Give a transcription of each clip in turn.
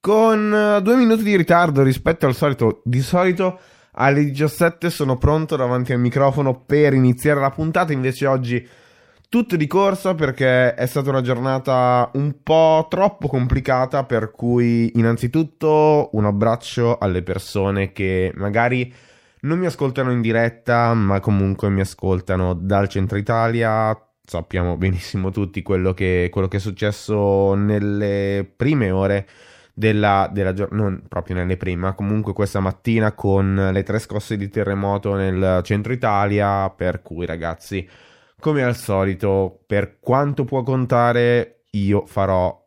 Con eh, due minuti di ritardo rispetto al solito, di solito alle 17 sono pronto davanti al microfono per iniziare la puntata, invece oggi tutto di corsa perché è stata una giornata un po' troppo complicata, per cui innanzitutto un abbraccio alle persone che magari non mi ascoltano in diretta, ma comunque mi ascoltano dal centro Italia. Sappiamo benissimo tutti quello che, quello che è successo nelle prime ore della, della giornata, non proprio nelle prime, comunque questa mattina con le tre scosse di terremoto nel centro Italia, per cui ragazzi, come al solito, per quanto può contare, io farò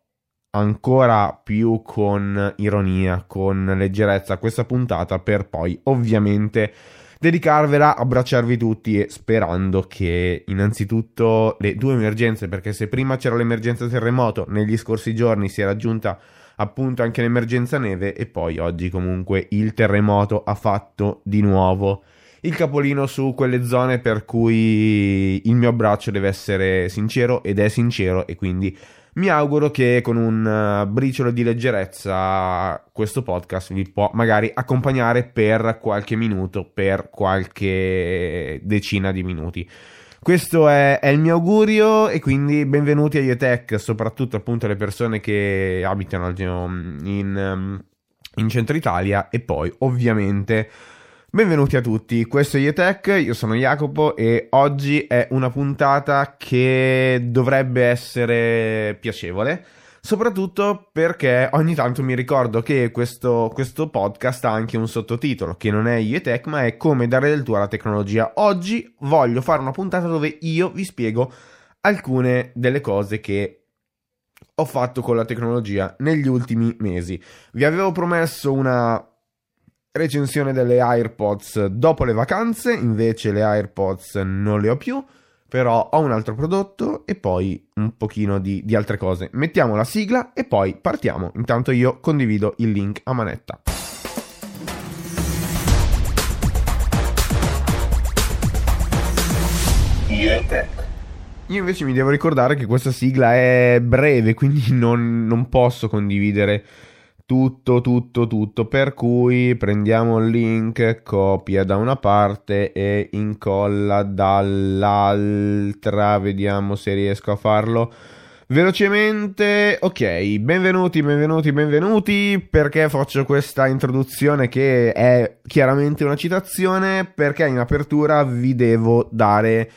ancora più con ironia, con leggerezza questa puntata per poi ovviamente dedicarvela, abbracciarvi tutti e sperando che innanzitutto le due emergenze, perché se prima c'era l'emergenza terremoto, negli scorsi giorni si è raggiunta appunto anche l'emergenza neve e poi oggi comunque il terremoto ha fatto di nuovo il capolino su quelle zone per cui il mio abbraccio deve essere sincero ed è sincero e quindi mi auguro che con un uh, briciolo di leggerezza questo podcast vi può magari accompagnare per qualche minuto, per qualche decina di minuti. Questo è, è, il mio augurio e quindi benvenuti a Ietech, soprattutto appunto le persone che abitano in, in centro Italia e poi ovviamente benvenuti a tutti. Questo è Ietech, io sono Jacopo e oggi è una puntata che dovrebbe essere piacevole soprattutto perché ogni tanto mi ricordo che questo, questo, podcast ha anche un sottotitolo che non è IETech ma è come dare del tuo alla tecnologia. Oggi voglio fare una puntata dove io vi spiego alcune delle cose che ho fatto con la tecnologia negli ultimi mesi. Vi avevo promesso una recensione delle AirPods dopo le vacanze, invece le AirPods non le ho più però ho un altro prodotto e poi un pochino di, di, altre cose. Mettiamo la sigla e poi partiamo. Intanto io condivido il link a manetta. Io invece mi devo ricordare che questa sigla è breve, quindi non, non posso condividere tutto, tutto, tutto. Per cui prendiamo il link, copia da una parte e incolla dall'altra. Vediamo se riesco a farlo. Velocemente, ok, benvenuti, benvenuti, benvenuti. Perché faccio questa introduzione che è chiaramente una citazione? Perché in apertura vi devo dare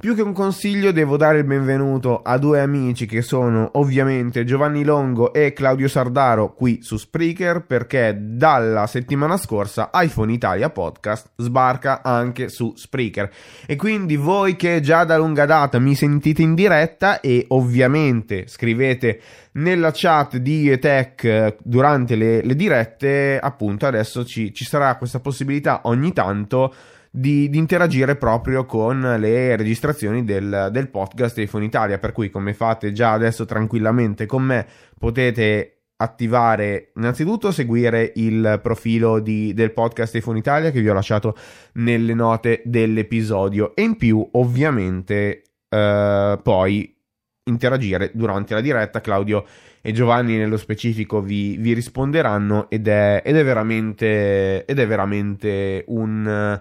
più che un consiglio devo dare il benvenuto a due amici che sono ovviamente Giovanni Longo e Claudio Sardaro qui su Spreaker perché dalla settimana scorsa iPhone Italia Podcast sbarca anche su Spreaker. E quindi voi che già da lunga data mi sentite in diretta e ovviamente scrivete nella chat di Etech durante le, le dirette appunto adesso ci, ci sarà questa possibilità ogni tanto di, di, interagire proprio con le registrazioni del, del podcast iPhone Italia. Per cui, come fate già adesso tranquillamente con me, potete attivare innanzitutto seguire il profilo di, del podcast iPhone Italia che vi ho lasciato nelle note dell'episodio e in più ovviamente eh, poi interagire durante la diretta Claudio e Giovanni nello specifico vi, vi risponderanno ed è, ed è veramente ed è veramente un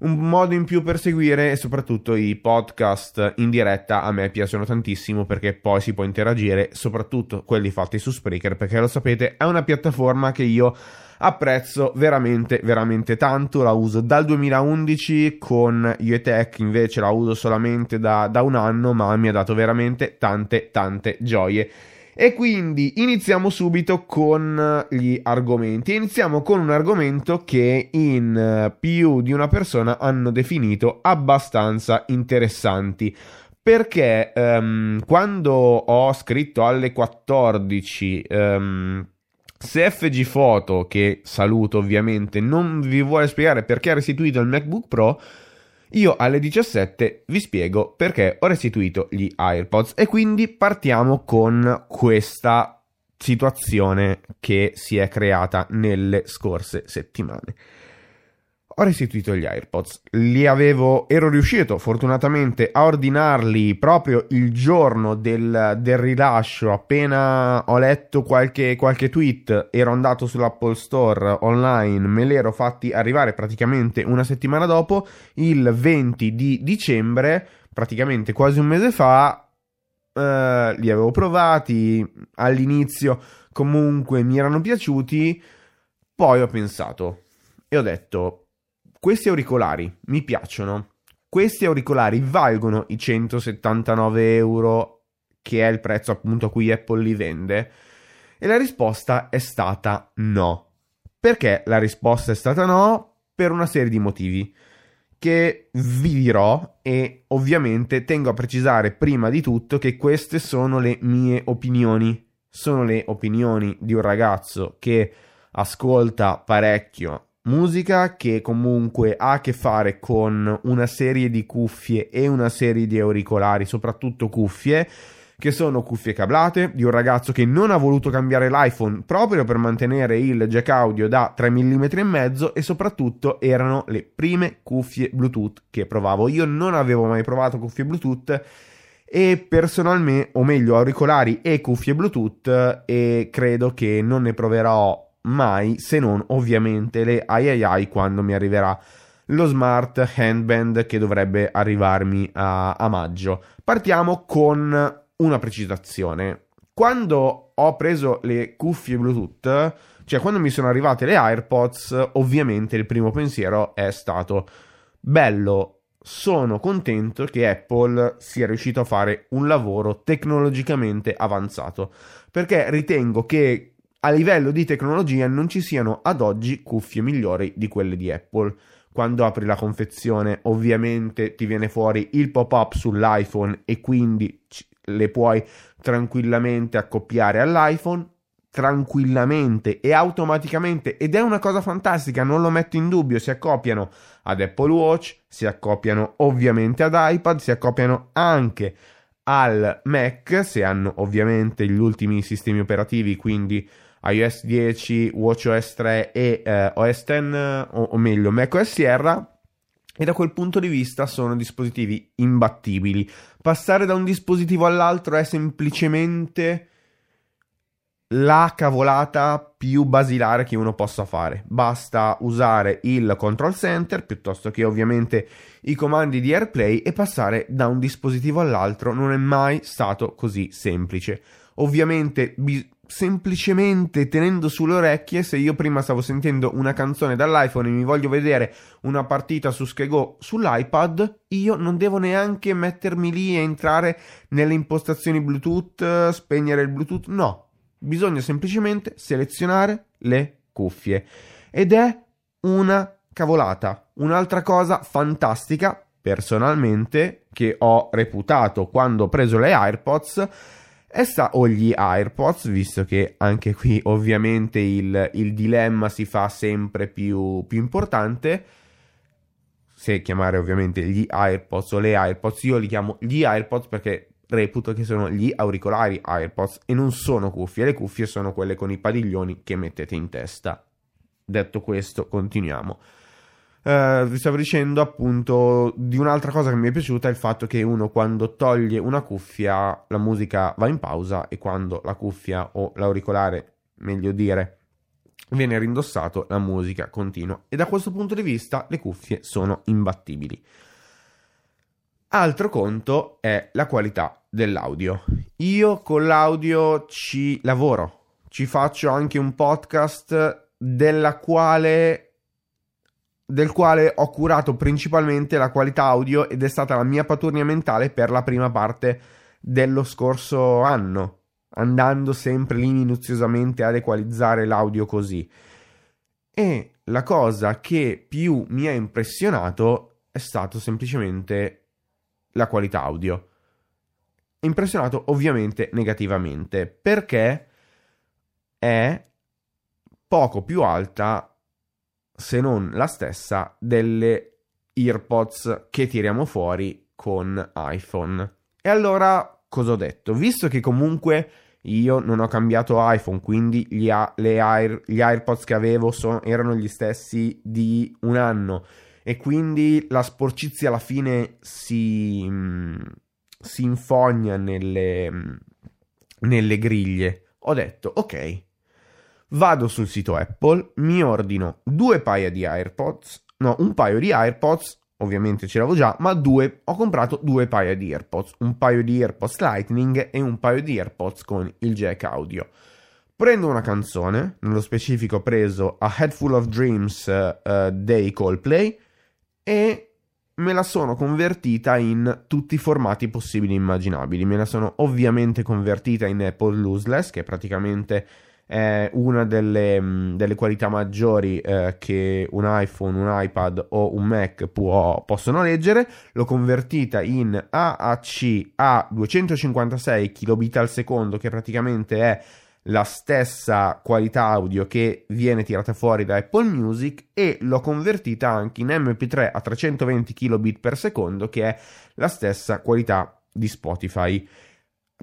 un modo in più per seguire e soprattutto i podcast in diretta a me piacciono tantissimo perché poi si può interagire, soprattutto quelli fatti su Spreaker perché lo sapete è una piattaforma che io apprezzo veramente veramente tanto, la uso dal 2011 con UETech invece la uso solamente da, da un anno ma mi ha dato veramente tante tante gioie. E quindi iniziamo subito con gli argomenti. Iniziamo con un argomento che in eh, più di una persona hanno definito abbastanza interessanti. Perché um, quando ho scritto alle 14 um, se FG Photo, che saluto ovviamente, non vi vuole spiegare perché ha restituito il MacBook Pro, io alle 17 vi spiego perché ho restituito gli AirPods e quindi partiamo con questa situazione che si è creata nelle scorse settimane ho restituito gli AirPods. Li avevo, ero riuscito fortunatamente a ordinarli proprio il giorno del, del rilascio. Appena ho letto qualche, qualche, tweet, ero andato sull'Apple Store online, me li ero fatti arrivare praticamente una settimana dopo, il 20 di dicembre, praticamente quasi un mese fa. Eh, li avevo provati all'inizio, comunque mi erano piaciuti. Poi ho pensato e ho detto questi auricolari mi piacciono. Questi auricolari valgono i 179 euro, che è il prezzo appunto a cui Apple li vende? E la risposta è stata no. Perché la risposta è stata no? Per una serie di motivi che vi dirò e ovviamente tengo a precisare prima di tutto che queste sono le mie opinioni. Sono le opinioni di un ragazzo che ascolta parecchio musica che comunque ha a che fare con una serie di cuffie e una serie di auricolari, soprattutto cuffie che sono cuffie cablate di un ragazzo che non ha voluto cambiare l'iPhone proprio per mantenere il jack audio da 3 mm e mezzo e soprattutto erano le prime cuffie Bluetooth che provavo. Io non avevo mai provato cuffie Bluetooth e personalmente, o meglio, auricolari e cuffie Bluetooth e credo che non ne proverò mai se non ovviamente le ai quando mi arriverà lo smart handband che dovrebbe arrivarmi a, a maggio. Partiamo con una precisazione. Quando ho preso le cuffie Bluetooth, cioè quando mi sono arrivate le AirPods, ovviamente il primo pensiero è stato bello, sono contento che Apple sia riuscito a fare un lavoro tecnologicamente avanzato, perché ritengo che a livello di tecnologia non ci siano ad oggi cuffie migliori di quelle di Apple. Quando apri la confezione, ovviamente ti viene fuori il pop-up sull'iPhone e quindi le puoi tranquillamente accoppiare all'iPhone tranquillamente e automaticamente ed è una cosa fantastica, non lo metto in dubbio, si accoppiano ad Apple Watch, si accoppiano ovviamente ad iPad, si accoppiano anche al Mac se hanno ovviamente gli ultimi sistemi operativi, quindi iOS 10, WatchOS 3 e eh, OS X, o, o meglio macOS Sierra, e da quel punto di vista sono dispositivi imbattibili. Passare da un dispositivo all'altro è semplicemente la cavolata più basilare che uno possa fare. Basta usare il control center piuttosto che ovviamente i comandi di AirPlay e passare da un dispositivo all'altro non è mai stato così semplice. Ovviamente bi- semplicemente tenendo sulle orecchie se io prima stavo sentendo una canzone dall'iPhone e mi voglio vedere una partita su Skego sull'iPad io non devo neanche mettermi lì e entrare nelle impostazioni Bluetooth spegnere il Bluetooth no. Bisogna semplicemente selezionare le cuffie. Ed è una cavolata. Un'altra cosa fantastica personalmente che ho reputato quando ho preso le AirPods e sta, o gli AirPods, visto che anche qui ovviamente il, il dilemma si fa sempre più, più importante. Se chiamare ovviamente gli AirPods o le AirPods, io li chiamo gli AirPods perché reputo che sono gli auricolari AirPods e non sono cuffie. Le cuffie sono quelle con i padiglioni che mettete in testa. Detto questo, continuiamo eh, vi stavo dicendo appunto di un'altra cosa che mi è piaciuta, il fatto che uno quando toglie una cuffia la musica va in pausa e quando la cuffia o l'auricolare, meglio dire, viene rindossato, la musica continua. E da questo punto di vista le cuffie sono imbattibili. Altro conto è la qualità dell'audio. Io con l'audio ci lavoro, ci faccio anche un podcast della quale del quale ho curato principalmente la qualità audio ed è stata la mia paturnia mentale per la prima parte dello scorso anno, andando sempre lì minuziosamente ad equalizzare l'audio così. E la cosa che più mi ha impressionato è stato semplicemente la qualità audio. Impressionato ovviamente negativamente perché è poco più alta se non la stessa delle earpods che tiriamo fuori con iPhone. E allora cosa ho detto? Visto che comunque io non ho cambiato iPhone, quindi gli, a- Air- gli AirPods che avevo so- erano gli stessi di un anno e quindi la sporcizia alla fine si, si infogna nelle, nelle griglie. Ho detto, ok, vado sul sito Apple, mi ordino due paia di AirPods, no, un paio di AirPods, ovviamente ce l'avevo già, ma due, ho comprato due paia di AirPods, un paio di AirPods Lightning e un paio di AirPods con il jack audio. Prendo una canzone, nello specifico ho preso A Head Full of Dreams uh, dei Coldplay e me la sono convertita in tutti i formati possibili e immaginabili. Me la sono ovviamente convertita in Apple Lossless, che è praticamente è una delle, mm, delle qualità maggiori eh, che un iPhone, un iPad o un Mac può, possono leggere. L'ho convertita in AAC a 256 kilobit al secondo, che praticamente è la stessa qualità audio che viene tirata fuori da Apple Music e l'ho convertita anche in MP3 a 320 kilobit per secondo che è la stessa qualità di Spotify.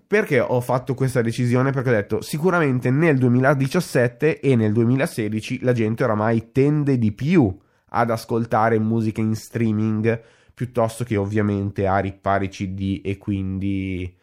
Perché ho fatto questa decisione? Perché ho detto sicuramente nel 2017 e nel 2016 la gente oramai tende di più ad ascoltare musica in streaming piuttosto che ovviamente a rippare CD e quindi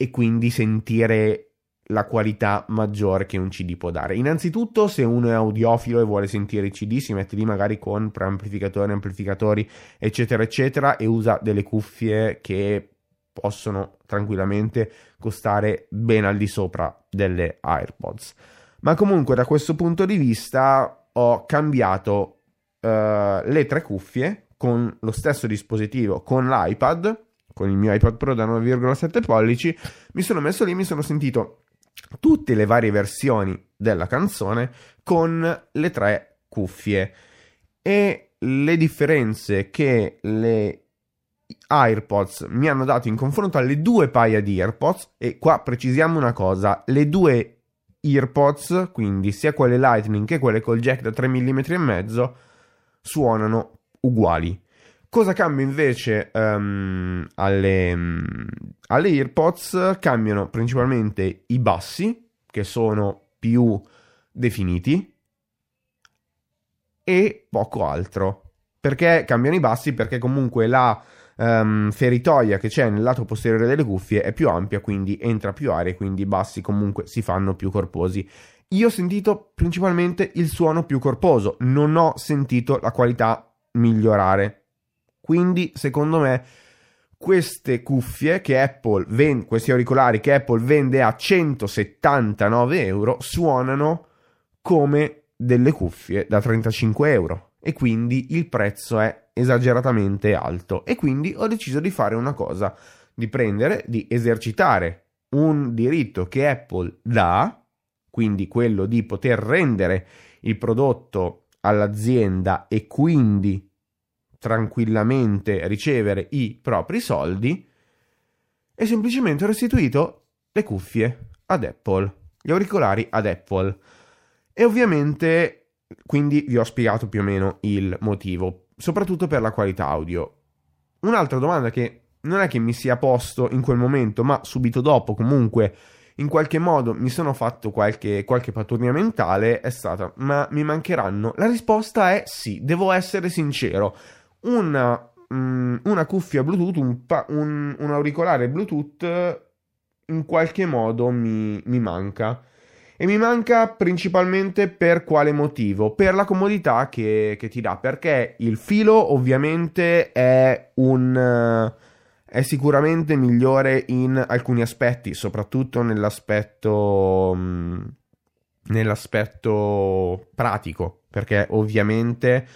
e quindi sentire la qualità maggiore che un CD può dare. Innanzitutto, se uno è audiofilo e vuole sentire i CD, si mette lì magari con preamplificatori, amplificatori, eccetera, eccetera, e usa delle cuffie che possono tranquillamente costare ben al di sopra delle AirPods. Ma comunque da questo punto di vista ho cambiato uh, le tre cuffie con lo stesso dispositivo, con l'iPad, con il mio iPad Pro da 9,7 pollici, mi sono messo lì, mi sono sentito tutte le varie versioni della canzone con le tre cuffie e le differenze che le AirPods mi hanno dato in confronto alle due paia di AirPods e qua precisiamo una cosa, le due AirPods, quindi sia quelle Lightning che quelle col jack da 3 mm e mezzo, suonano uguali. Cosa cambia invece um, alle, um, alle AirPods? Cambiano principalmente i bassi, che sono più definiti, e poco altro. Perché cambiano i bassi? Perché comunque la um, feritoia che c'è nel lato posteriore delle cuffie è più ampia, quindi entra più aria, quindi i bassi comunque si fanno più corposi. Io ho sentito principalmente il suono più corposo, non ho sentito la qualità migliorare. Quindi, secondo me, queste cuffie che Apple vende, questi auricolari che Apple vende a 179 euro, suonano come delle cuffie da 35 euro. E quindi il prezzo è esageratamente alto e quindi ho deciso di fare una cosa, di prendere, di esercitare un diritto che Apple dà, quindi quello di poter rendere il prodotto all'azienda e quindi tranquillamente ricevere i propri soldi e semplicemente ho restituito le cuffie ad Apple, gli auricolari ad Apple. E ovviamente quindi vi ho spiegato più o meno il motivo soprattutto per la qualità audio. Un'altra domanda che non è che mi sia posto in quel momento, ma subito dopo comunque in qualche modo mi sono fatto qualche, qualche paturnia mentale è stata ma mi mancheranno? La risposta è sì, devo essere sincero. Una, um, una cuffia Bluetooth, un, un, un, auricolare Bluetooth in qualche modo mi, mi manca. E mi manca principalmente per quale motivo? Per la comodità che, che ti dà, perché il filo ovviamente è un... eh, è sicuramente migliore in alcuni aspetti, soprattutto nell'aspetto... mm, nell'aspetto pratico, perché ovviamente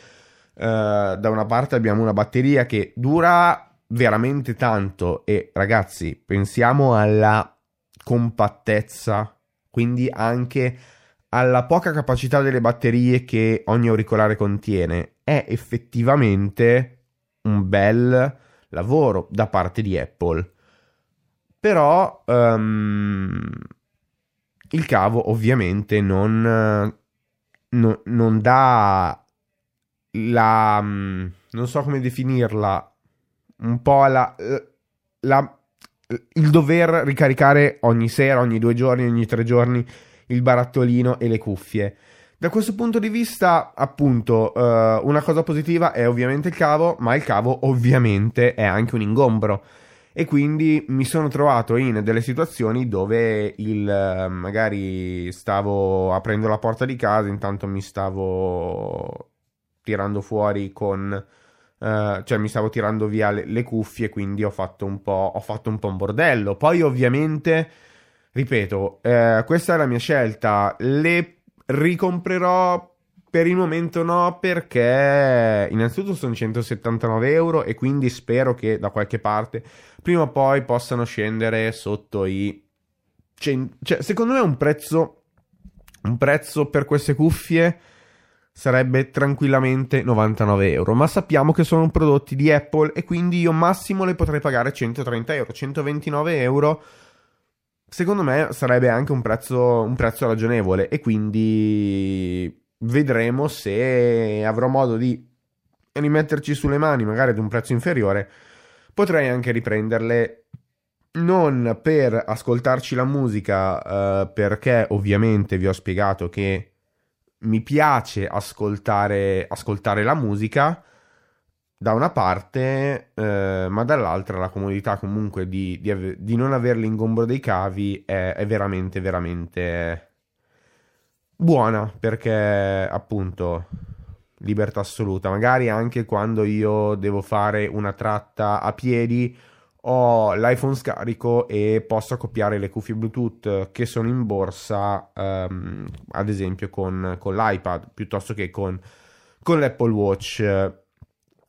eh, da una parte abbiamo una batteria che dura veramente tanto e ragazzi, pensiamo alla compattezza, quindi anche alla poca capacità delle batterie che ogni auricolare contiene. È effettivamente un bel lavoro da parte di Apple. Però ehm, il cavo ovviamente non, eh, no- non dà la... mm, non so come definirla, un po' la, la- il dover ricaricare ogni sera, ogni due giorni, ogni tre giorni il barattolino e le cuffie. Da questo punto di vista, appunto, eh, una cosa positiva è ovviamente il cavo, ma il cavo ovviamente è anche un ingombro. E quindi mi sono trovato in delle situazioni dove il, eh, magari stavo aprendo la porta di casa, intanto mi stavo tirando fuori con, eh, cioè mi stavo tirando via le, le cuffie, quindi ho fatto un po', ho fatto un po' un bordello. Poi ovviamente, ripeto, eh, questa è la mia scelta, le ricomprerò per il momento no, perché innanzitutto sono 179 euro e quindi spero che da qualche parte prima o poi possano scendere sotto i 100. Cioè, secondo me un prezzo, un prezzo per queste cuffie sarebbe tranquillamente 99 euro. Ma sappiamo che sono prodotti di Apple e quindi io massimo le potrei pagare 130 euro, 129 euro. Secondo me sarebbe anche un prezzo, un prezzo ragionevole e quindi vedremo se avrò modo di rimetterci sulle mani, magari ad un prezzo inferiore. Potrei anche riprenderle non per ascoltarci la musica, eh, perché ovviamente vi ho spiegato che mi piace ascoltare, ascoltare la musica da una parte, eh, ma dall'altra la comodità comunque di, di ave- di non avere l'ingombro dei cavi è, è veramente, veramente buona perché appunto libertà assoluta. Magari anche quando io devo fare una tratta a piedi ho l'iPhone scarico e posso accoppiare le cuffie Bluetooth che sono in borsa, ehm, ad esempio con, con l'iPad piuttosto che con, con l'Apple Watch.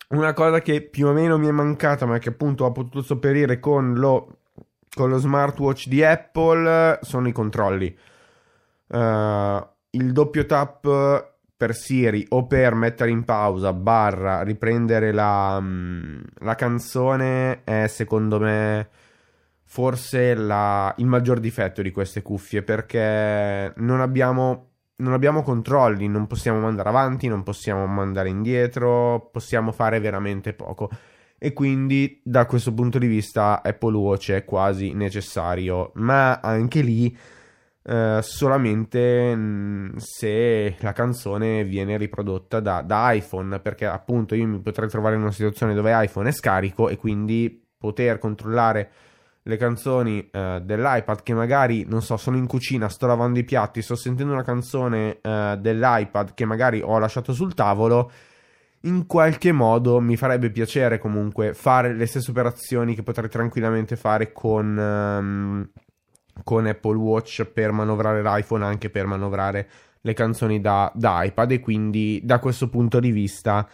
Una cosa che più o meno mi è mancata, ma che appunto ho potuto sopperire con lo, con lo smartwatch di Apple, sono i controlli. Eh, il doppio tap per Siri o per mettere in pausa barra riprendere la, mm, la canzone è secondo me forse la- il maggior difetto di queste cuffie perché non abbiamo, non abbiamo controlli, non possiamo mandare avanti, non possiamo mandare indietro, possiamo fare veramente poco. E quindi da questo punto di vista Apple Watch è quasi necessario, ma anche lì eh, solamente mh, se la canzone viene riprodotta da, da iPhone, perché appunto io mi potrei trovare in una situazione dove iPhone è scarico e quindi poter controllare le canzoni eh, dell'iPad che magari, non so, sono in cucina, sto lavando i piatti, sto sentendo una canzone eh, dell'iPad che magari ho lasciato sul tavolo, in qualche modo mi farebbe piacere comunque fare le stesse operazioni che potrei tranquillamente fare con, ehm, con Apple Watch per manovrare l'iPhone, anche per manovrare le canzoni da, da iPad e quindi da questo punto di vista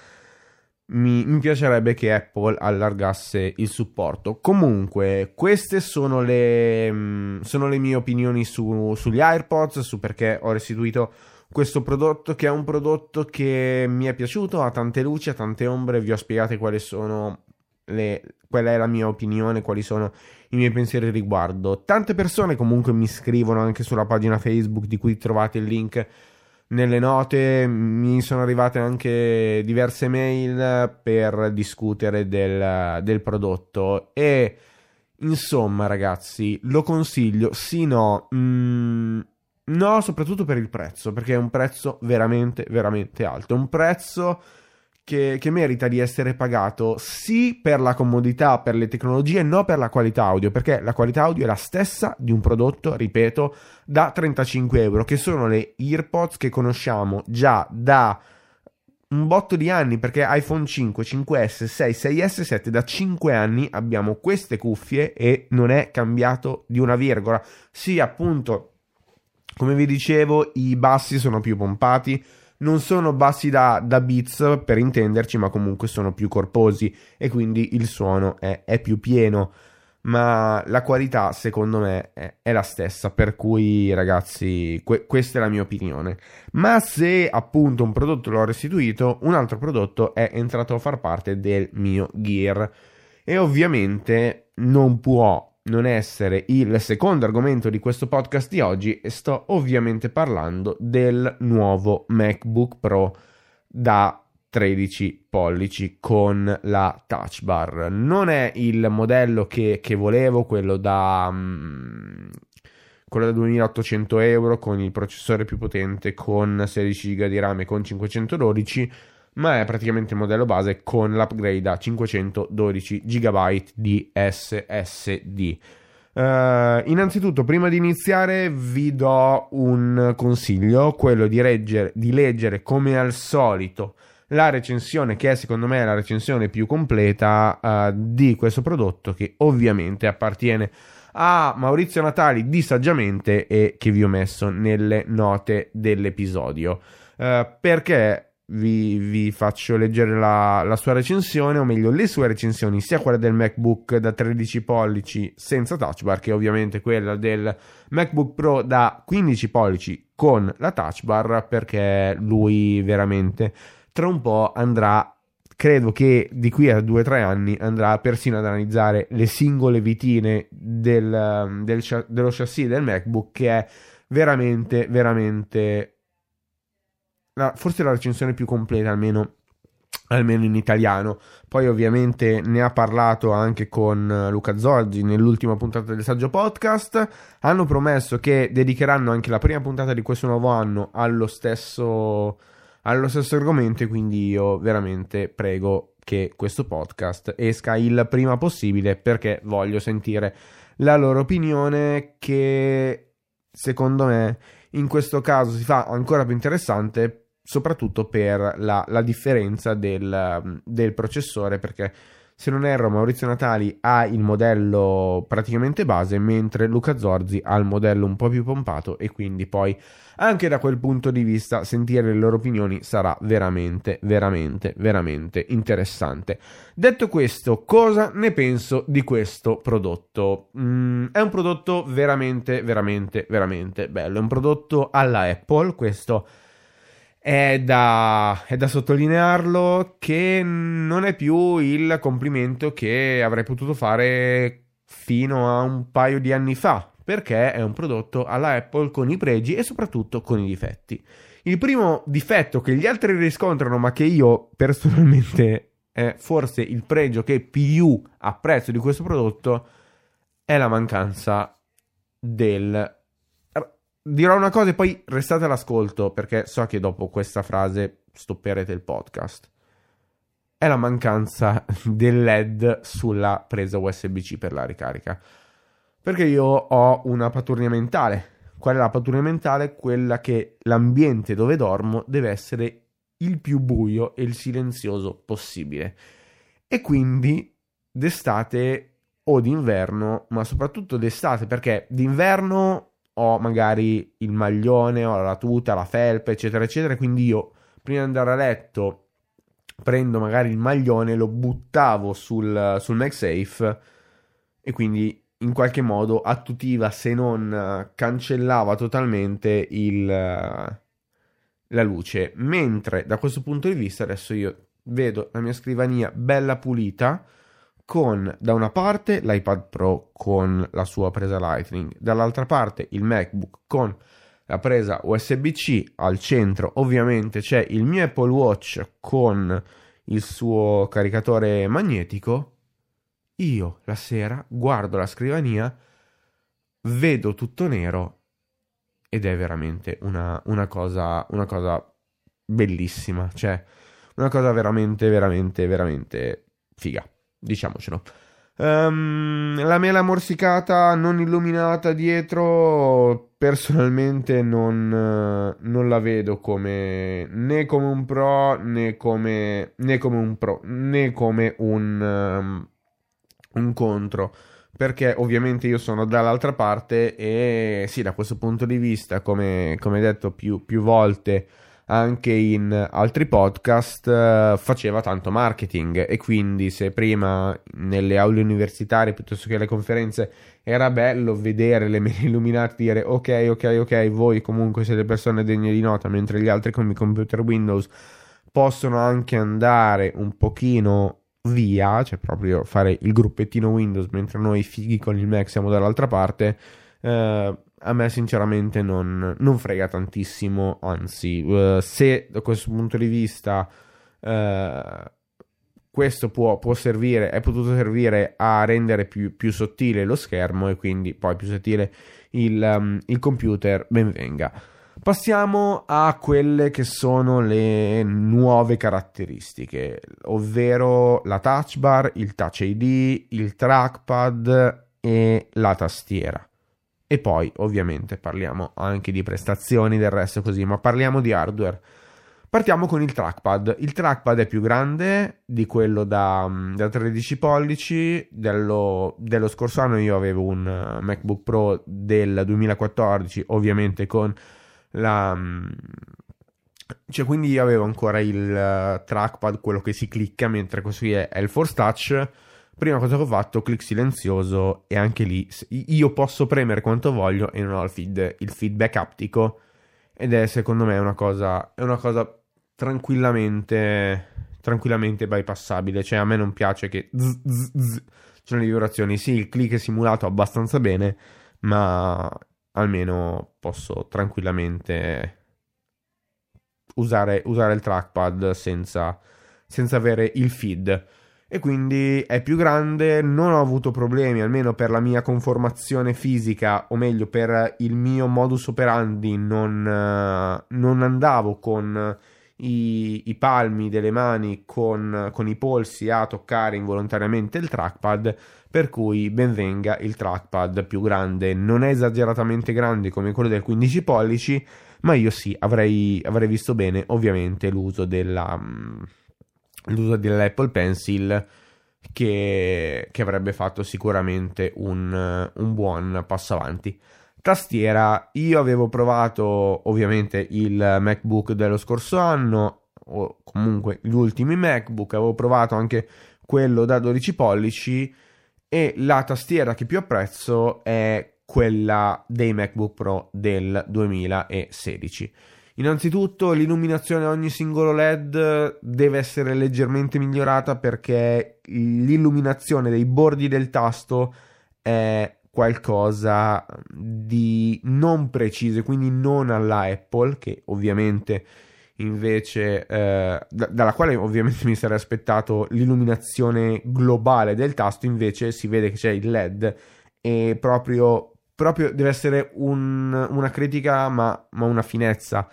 mi, mi piacerebbe che Apple allargasse il supporto. Comunque, queste sono le, mh, sono le mie opinioni su- sugli AirPods, su perché ho restituito questo prodotto, che è un prodotto che mi è piaciuto, ha tante luci, ha tante ombre. Vi ho spiegato quali sono le, qual è la mia opinione, quali sono i miei pensieri riguardo. Tante persone comunque mi scrivono anche sulla pagina Facebook di cui trovate il link nelle note. Mi sono arrivate anche diverse mail per discutere del, del prodotto. E insomma ragazzi lo consiglio sì no mm, no soprattutto per il prezzo perché è un prezzo veramente veramente alto. Un prezzo che, che, merita di essere pagato sì per la comodità, per le tecnologie, no per la qualità audio, perché la qualità audio è la stessa di un prodotto, ripeto, da 35 euro, che sono le EarPods che conosciamo già da un botto di anni, perché iPhone 5, 5S, 6, 6S, 7, da 5 anni abbiamo queste cuffie e non è cambiato di una virgola. Sì, appunto, come vi dicevo, i bassi sono più pompati, non sono bassi da, da Beats per intenderci, ma comunque sono più corposi e quindi il suono è, è più pieno. Ma la qualità, secondo me, è, è la stessa. Per cui, ragazzi, que- questa è la mia opinione. Ma se appunto un prodotto l'ho restituito, un altro prodotto è entrato a far parte del mio gear. E ovviamente non può non essere il secondo argomento di questo podcast di oggi e sto ovviamente parlando del nuovo MacBook Pro da 13 pollici con la touch bar. Non è il modello che, che volevo, quello da, um, quello da 2800 euro con il processore più potente con 16 GB di RAM e con 512 ma è praticamente il modello base con l'upgrade a 512 GB di SSD. Uh, eh, innanzitutto, prima di iniziare, vi do un consiglio, quello di, reggere, di leggere come al solito la recensione, che è secondo me la recensione più completa uh, di questo prodotto, che ovviamente appartiene a Maurizio Natali di Saggiamente e che vi ho messo nelle note dell'episodio. Uh, perché vi, vi, faccio leggere la, la, sua recensione, o meglio le sue recensioni, sia quella del MacBook da 13 pollici senza touch bar, che ovviamente quella del MacBook Pro da 15 pollici con la touch bar, perché lui veramente tra un po' andrà, credo che di qui a 2-3 anni andrà persino ad analizzare le singole vitine del, del, dello chassis del MacBook, che è veramente, veramente la, forse la recensione più completa almeno almeno in italiano. Poi ovviamente ne ha parlato anche con Luca Zorgi nell'ultima puntata del Saggio Podcast. Hanno promesso che dedicheranno anche la prima puntata di questo nuovo anno allo stesso, allo stesso argomento quindi io veramente prego che questo podcast esca il prima possibile perché voglio sentire la loro opinione che secondo me in questo caso si fa ancora più interessante soprattutto per la, la differenza del, del, processore, perché se non erro Maurizio Natali ha il modello praticamente base, mentre Luca Zorzi ha il modello un po' più pompato e quindi poi anche da quel punto di vista sentire le loro opinioni sarà veramente, veramente, veramente interessante. Detto questo, cosa ne penso di questo prodotto? Mm, è un prodotto veramente, veramente, veramente bello. È un prodotto alla Apple, questo è da, è da, sottolinearlo che non è più il complimento che avrei potuto fare fino a un paio di anni fa, perché è un prodotto alla Apple con i pregi e soprattutto con i difetti. Il primo difetto che gli altri riscontrano, ma che io personalmente è forse il pregio che più apprezzo di questo prodotto, è la mancanza del dirò una cosa e poi restate all'ascolto perché so che dopo questa frase stopperete il podcast. È la mancanza del LED sulla presa USB-C per la ricarica. Perché io ho una paturnia mentale. Qual è la paturnia mentale? Quella che l'ambiente dove dormo deve essere il più buio e il silenzioso possibile. E quindi d'estate o d'inverno, ma soprattutto d'estate, perché d'inverno ho magari il maglione, ho la tuta, la felpa, eccetera, eccetera. Quindi io prima di andare a letto prendo magari il maglione, lo buttavo sul, sul MagSafe e quindi in qualche modo attutiva, se non cancellava totalmente il, la luce. Mentre da questo punto di vista adesso io vedo la mia scrivania bella pulita con da una parte l'iPad Pro con la sua presa Lightning, dall'altra parte il MacBook con la presa USB-C al centro, ovviamente c'è il mio Apple Watch con il suo caricatore magnetico. Io la sera guardo la scrivania, vedo tutto nero ed è veramente una, una, cosa, una cosa bellissima. Cioè, una cosa veramente, veramente, veramente figa, diciamocelo. Um, la mela morsicata non illuminata dietro, personalmente non, non, la vedo come né come un pro né come, né come un pro né come un, um, un contro. Perché ovviamente io sono dall'altra parte e sì, da questo punto di vista, come, come detto più, più volte, anche in altri podcast uh, faceva tanto marketing e quindi se prima nelle aule universitarie piuttosto che alle conferenze era bello vedere le mele illuminate dire ok ok ok voi comunque siete persone degne di nota mentre gli altri con i computer Windows possono anche andare un pochino via cioè proprio fare il gruppettino Windows mentre noi fighi con il Mac siamo dall'altra parte uh, a me sinceramente non, non frega tantissimo, anzi, uh, se da questo punto di vista uh, questo può, può, servire, è potuto servire a rendere più, più, sottile lo schermo e quindi poi più sottile il, um, il computer, ben venga. Passiamo a quelle che sono le nuove caratteristiche, ovvero la touch bar, il touch ID, il trackpad e la tastiera. E poi, ovviamente, parliamo anche di prestazioni del resto così, ma parliamo di hardware. Partiamo con il trackpad. Il trackpad è più grande di quello da, da 13 pollici. Dello, dello, scorso anno io avevo un uh, MacBook Pro del 2014, ovviamente con la... Mm, cioè, quindi io avevo ancora il uh, trackpad, quello che si clicca, mentre così è, è il Force Touch Prima cosa che ho fatto, clic silenzioso e anche lì io posso premere quanto voglio e non ho il, feed, il feedback aptico ed è secondo me una cosa, è una cosa tranquillamente, tranquillamente bypassabile. Cioè a me non piace che zzz, c'è le vibrazioni. Sì, il click è simulato abbastanza bene, ma almeno posso tranquillamente usare, usare il trackpad senza, senza avere il feed e quindi è più grande, non ho avuto problemi, almeno per la mia conformazione fisica, o meglio per il mio modus operandi, non, uh, non andavo con i, i, palmi delle mani con, con, i polsi a toccare involontariamente il trackpad, per cui benvenga il trackpad più grande, non è esageratamente grande come quello del 15 pollici, ma io sì, avrei, avrei visto bene ovviamente l'uso della... L'uso dell'Apple Pencil che, che avrebbe fatto sicuramente un, un buon passo avanti. Tastiera, io avevo provato ovviamente il MacBook dello scorso anno, o comunque gli ultimi MacBook, avevo provato anche quello da 12 pollici e la tastiera che più apprezzo è quella dei MacBook Pro del 2016. Innanzitutto l'illuminazione a ogni singolo LED deve essere leggermente migliorata perché l'illuminazione dei bordi del tasto è qualcosa di non preciso, quindi non alla Apple, che ovviamente invece eh, dalla quale ovviamente mi sarei aspettato l'illuminazione globale del tasto, invece si vede che c'è il LED e proprio, proprio deve essere un, una critica ma, ma una finezza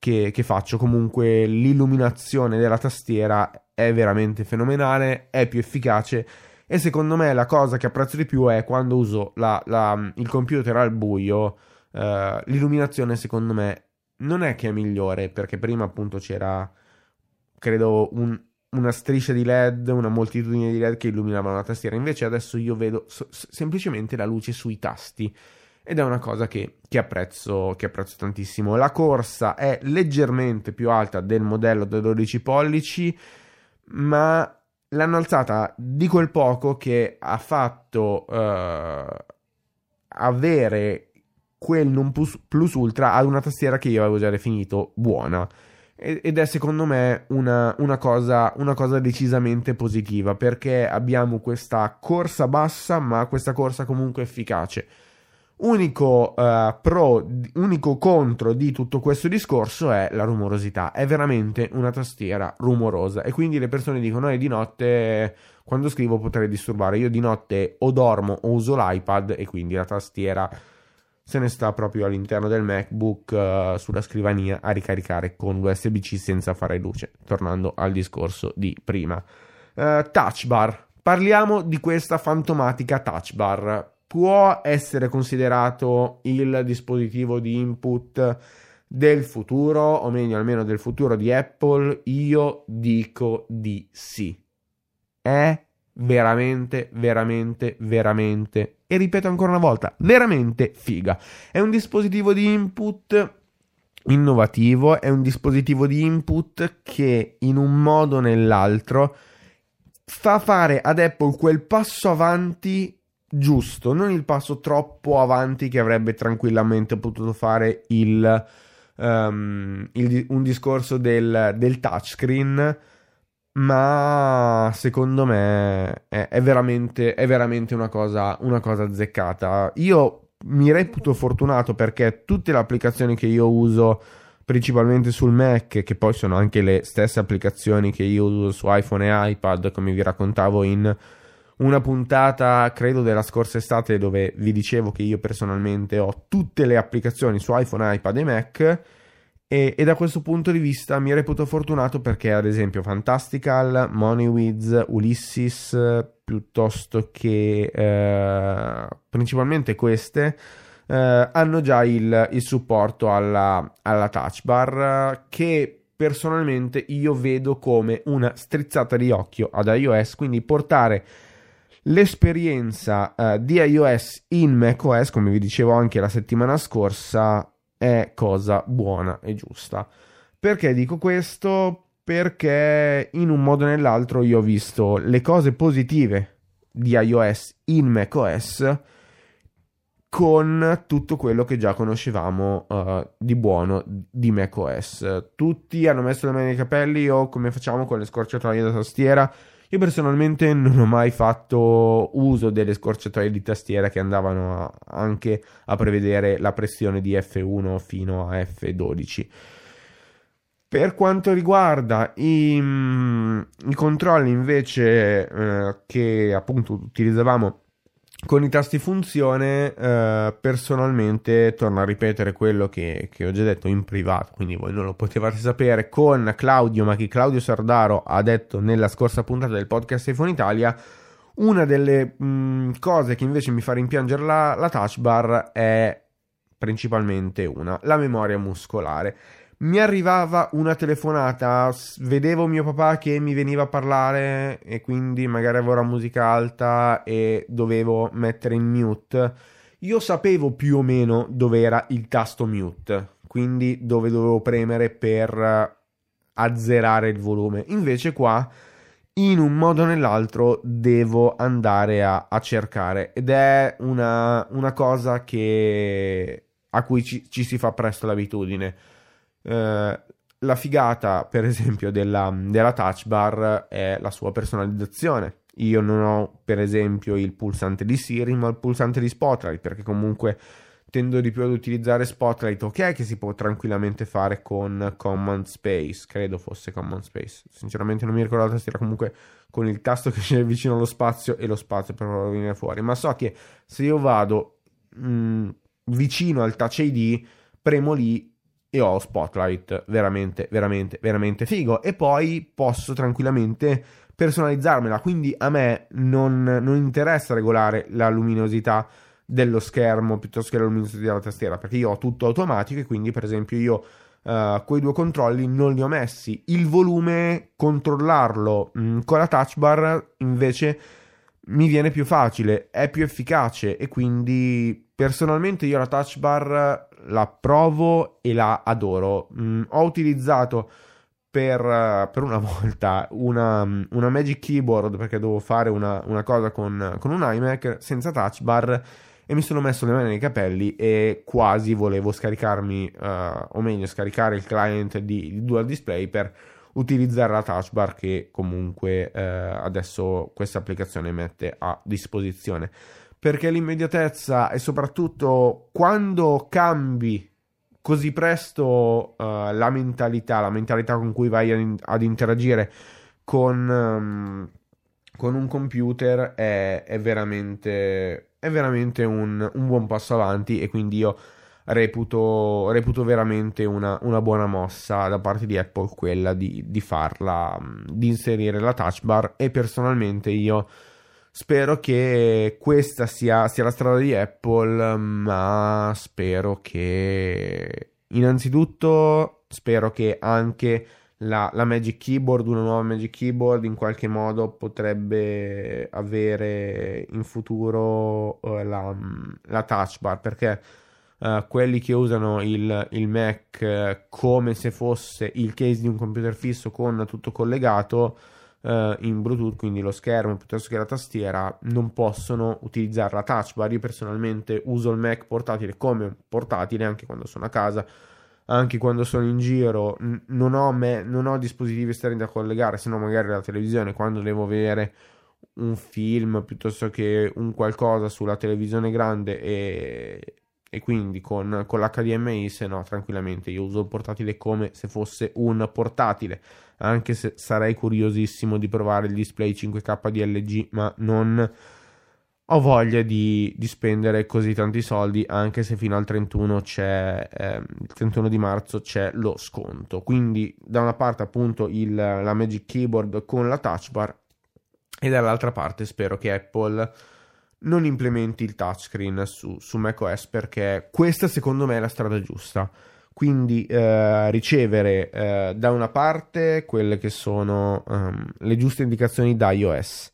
che, che faccio. Comunque l'illuminazione della tastiera è veramente fenomenale, è più efficace e secondo me la cosa che apprezzo di più è quando uso la, la, il computer al buio, uh, l'illuminazione secondo me non è che è migliore perché prima appunto c'era credo un, una striscia di led, una moltitudine di led che illuminavano la tastiera, invece adesso io vedo so, semplicemente la luce sui tasti ed è una cosa che, che, apprezzo, che, apprezzo, tantissimo. La corsa è leggermente più alta del modello da 12 pollici, ma l'hanno alzata di quel poco che ha fatto uh, avere quel non plus, plus, ultra ad una tastiera che io avevo già definito buona. Ed è secondo me una, una, cosa, una cosa decisamente positiva perché abbiamo questa corsa bassa, ma questa corsa comunque efficace Unico uh, pro, unico contro di tutto questo discorso è la rumorosità. È veramente una tastiera rumorosa. E quindi le persone dicono: eh, di notte quando scrivo potrei disturbare. Io di notte o dormo o uso l'iPad e quindi la tastiera se ne sta proprio all'interno del MacBook uh, sulla scrivania a ricaricare con l'USB-C senza fare luce, tornando al discorso di prima. Uh, touch bar, parliamo di questa fantomatica touch bar. Può essere considerato il dispositivo di input del futuro, o meglio almeno del futuro di Apple? Io dico di sì. È veramente, veramente, veramente, e ripeto ancora una volta, veramente figa. È un dispositivo di input innovativo, è un dispositivo di input che in un modo o nell'altro fa fare ad Apple quel passo avanti giusto, non il passo troppo avanti che avrebbe tranquillamente potuto fare il, um, il, un discorso del, del touchscreen ma secondo me è, è, veramente, è veramente una cosa, una cosa azzeccata. Io mi reputo fortunato perché tutte le applicazioni che io uso principalmente sul Mac, che poi sono anche le stesse applicazioni che io uso su iPhone e iPad, come vi raccontavo in una puntata, credo della scorsa estate, dove vi dicevo che io personalmente ho tutte le applicazioni su iPhone, iPad e Mac e, e, da questo punto di vista mi reputo fortunato perché, ad esempio, Fantastical, Moneywiz, Ulysses, piuttosto che eh, principalmente queste, eh, hanno già il, il supporto alla, alla touch bar che personalmente io vedo come una strizzata di occhio ad iOS, quindi portare l'esperienza uh, di iOS in macOS, come vi dicevo anche la settimana scorsa, è cosa buona e giusta. Perché dico questo? Perché in un modo o nell'altro io ho visto le cose positive di iOS in macOS con tutto quello che già conoscevamo uh, di buono di macOS. Tutti hanno messo le mani nei capelli o come facciamo con le scorciatoie da tastiera io personalmente non ho mai fatto uso delle scorciatoie di tastiera che andavano a, anche a prevedere la pressione di F1 fino a F12. Per quanto riguarda i, i controlli invece eh, che appunto utilizzavamo con i tasti funzione, eh, personalmente torno a ripetere quello che, che, ho già detto in privato, quindi voi non lo potevate sapere con Claudio, ma che Claudio Sardaro ha detto nella scorsa puntata del podcast iPhone Italia. Una delle mh, cose che invece mi fa rimpiangere la, la touch bar è principalmente una, la memoria muscolare mi arrivava una telefonata, vedevo mio papà che mi veniva a parlare e quindi magari avevo la musica alta e dovevo mettere in mute. Io sapevo più o meno dove era il tasto mute, quindi dove dovevo premere per azzerare il volume. Invece qua in un modo o nell'altro devo andare a, a cercare ed è una, una cosa che, a cui ci, ci si fa presto l'abitudine eh, la figata, per esempio, della, della touch bar è la sua personalizzazione. Io non ho, per esempio, il pulsante di Siri, ma il pulsante di Spotlight, perché comunque tendo di più ad utilizzare Spotlight, ok, che si può tranquillamente fare con Command Space, credo fosse Command Space. Sinceramente non mi ricordo la tastiera, comunque con il tasto che c'è vicino allo spazio e lo spazio per venire fuori. Ma so che se io vado mh, mm, vicino al Touch ID, premo lì e ho Spotlight veramente, veramente, veramente figo. E poi posso tranquillamente personalizzarmela. Quindi a me non, non interessa regolare la luminosità dello schermo piuttosto che la luminosità della tastiera perché io ho tutto automatico e quindi per esempio io uh, quei due controlli non li ho messi il volume controllarlo mh, mm, con la touch bar invece mi viene più facile è più efficace e quindi personalmente io la touch bar la provo e la adoro. Mm, ho utilizzato per, uh, per una volta una, una, Magic Keyboard perché dovevo fare una, una cosa con, con, un iMac senza touch bar e mi sono messo le mani nei capelli e quasi volevo scaricarmi, uh, o meglio, scaricare il client di, di Dual Display per utilizzare la touch bar che comunque uh, adesso questa applicazione mette a disposizione perché l'immediatezza e soprattutto quando cambi così presto uh, la mentalità, la mentalità con cui vai ad, ad interagire con, um, con un computer è, è veramente, è veramente un, un, buon passo avanti e quindi io reputo, reputo veramente una, una, buona mossa da parte di Apple quella di, di farla, di inserire la touch bar e personalmente io spero che questa sia, sia la strada di Apple, ma spero che innanzitutto spero che anche la, la, Magic Keyboard, una nuova Magic Keyboard in qualche modo potrebbe avere in futuro uh, la, la, touch bar perché uh, quelli che usano il, il Mac uh, come se fosse il case di un computer fisso con tutto collegato in Bluetooth, quindi lo schermo piuttosto che la tastiera, non possono utilizzare la touch bar. Io personalmente uso il Mac portatile come portatile anche quando sono a casa anche quando sono in giro, n- non, ho me- non ho dispositivi esterni da collegare, se no magari la televisione quando devo vedere un film piuttosto che un qualcosa sulla televisione grande e, e quindi con, con l'HDMI, se no tranquillamente io uso il portatile come se fosse un portatile, anche se sarei curiosissimo di provare il display 5K di LG, ma non ho voglia di, di, spendere così tanti soldi anche se fino al 31 c'è eh, il 31 di marzo c'è lo sconto. Quindi da una parte appunto il, la Magic Keyboard con la touch bar e dall'altra parte spero che Apple non implementi il touchscreen su, su macOS perché questa secondo me è la strada giusta quindi eh, ricevere eh, da una parte quelle che sono um, le giuste indicazioni da iOS.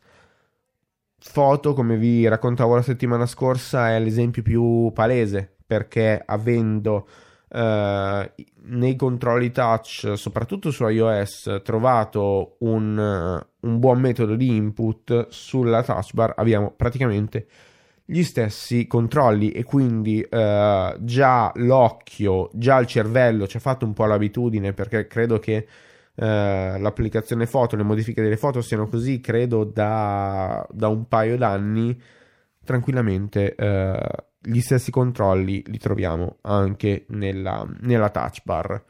Foto, come vi raccontavo la settimana scorsa, è l'esempio più palese perché avendo eh, nei controlli touch, soprattutto su iOS, trovato un, un buon metodo di input sulla touch bar, abbiamo praticamente gli stessi controlli e quindi eh, già l'occhio, già il cervello ci ha fatto un po' l'abitudine perché credo che eh, l'applicazione foto, le modifiche delle foto siano così, credo, da, da un paio d'anni, tranquillamente eh, gli stessi controlli li troviamo anche nella, nella touch bar.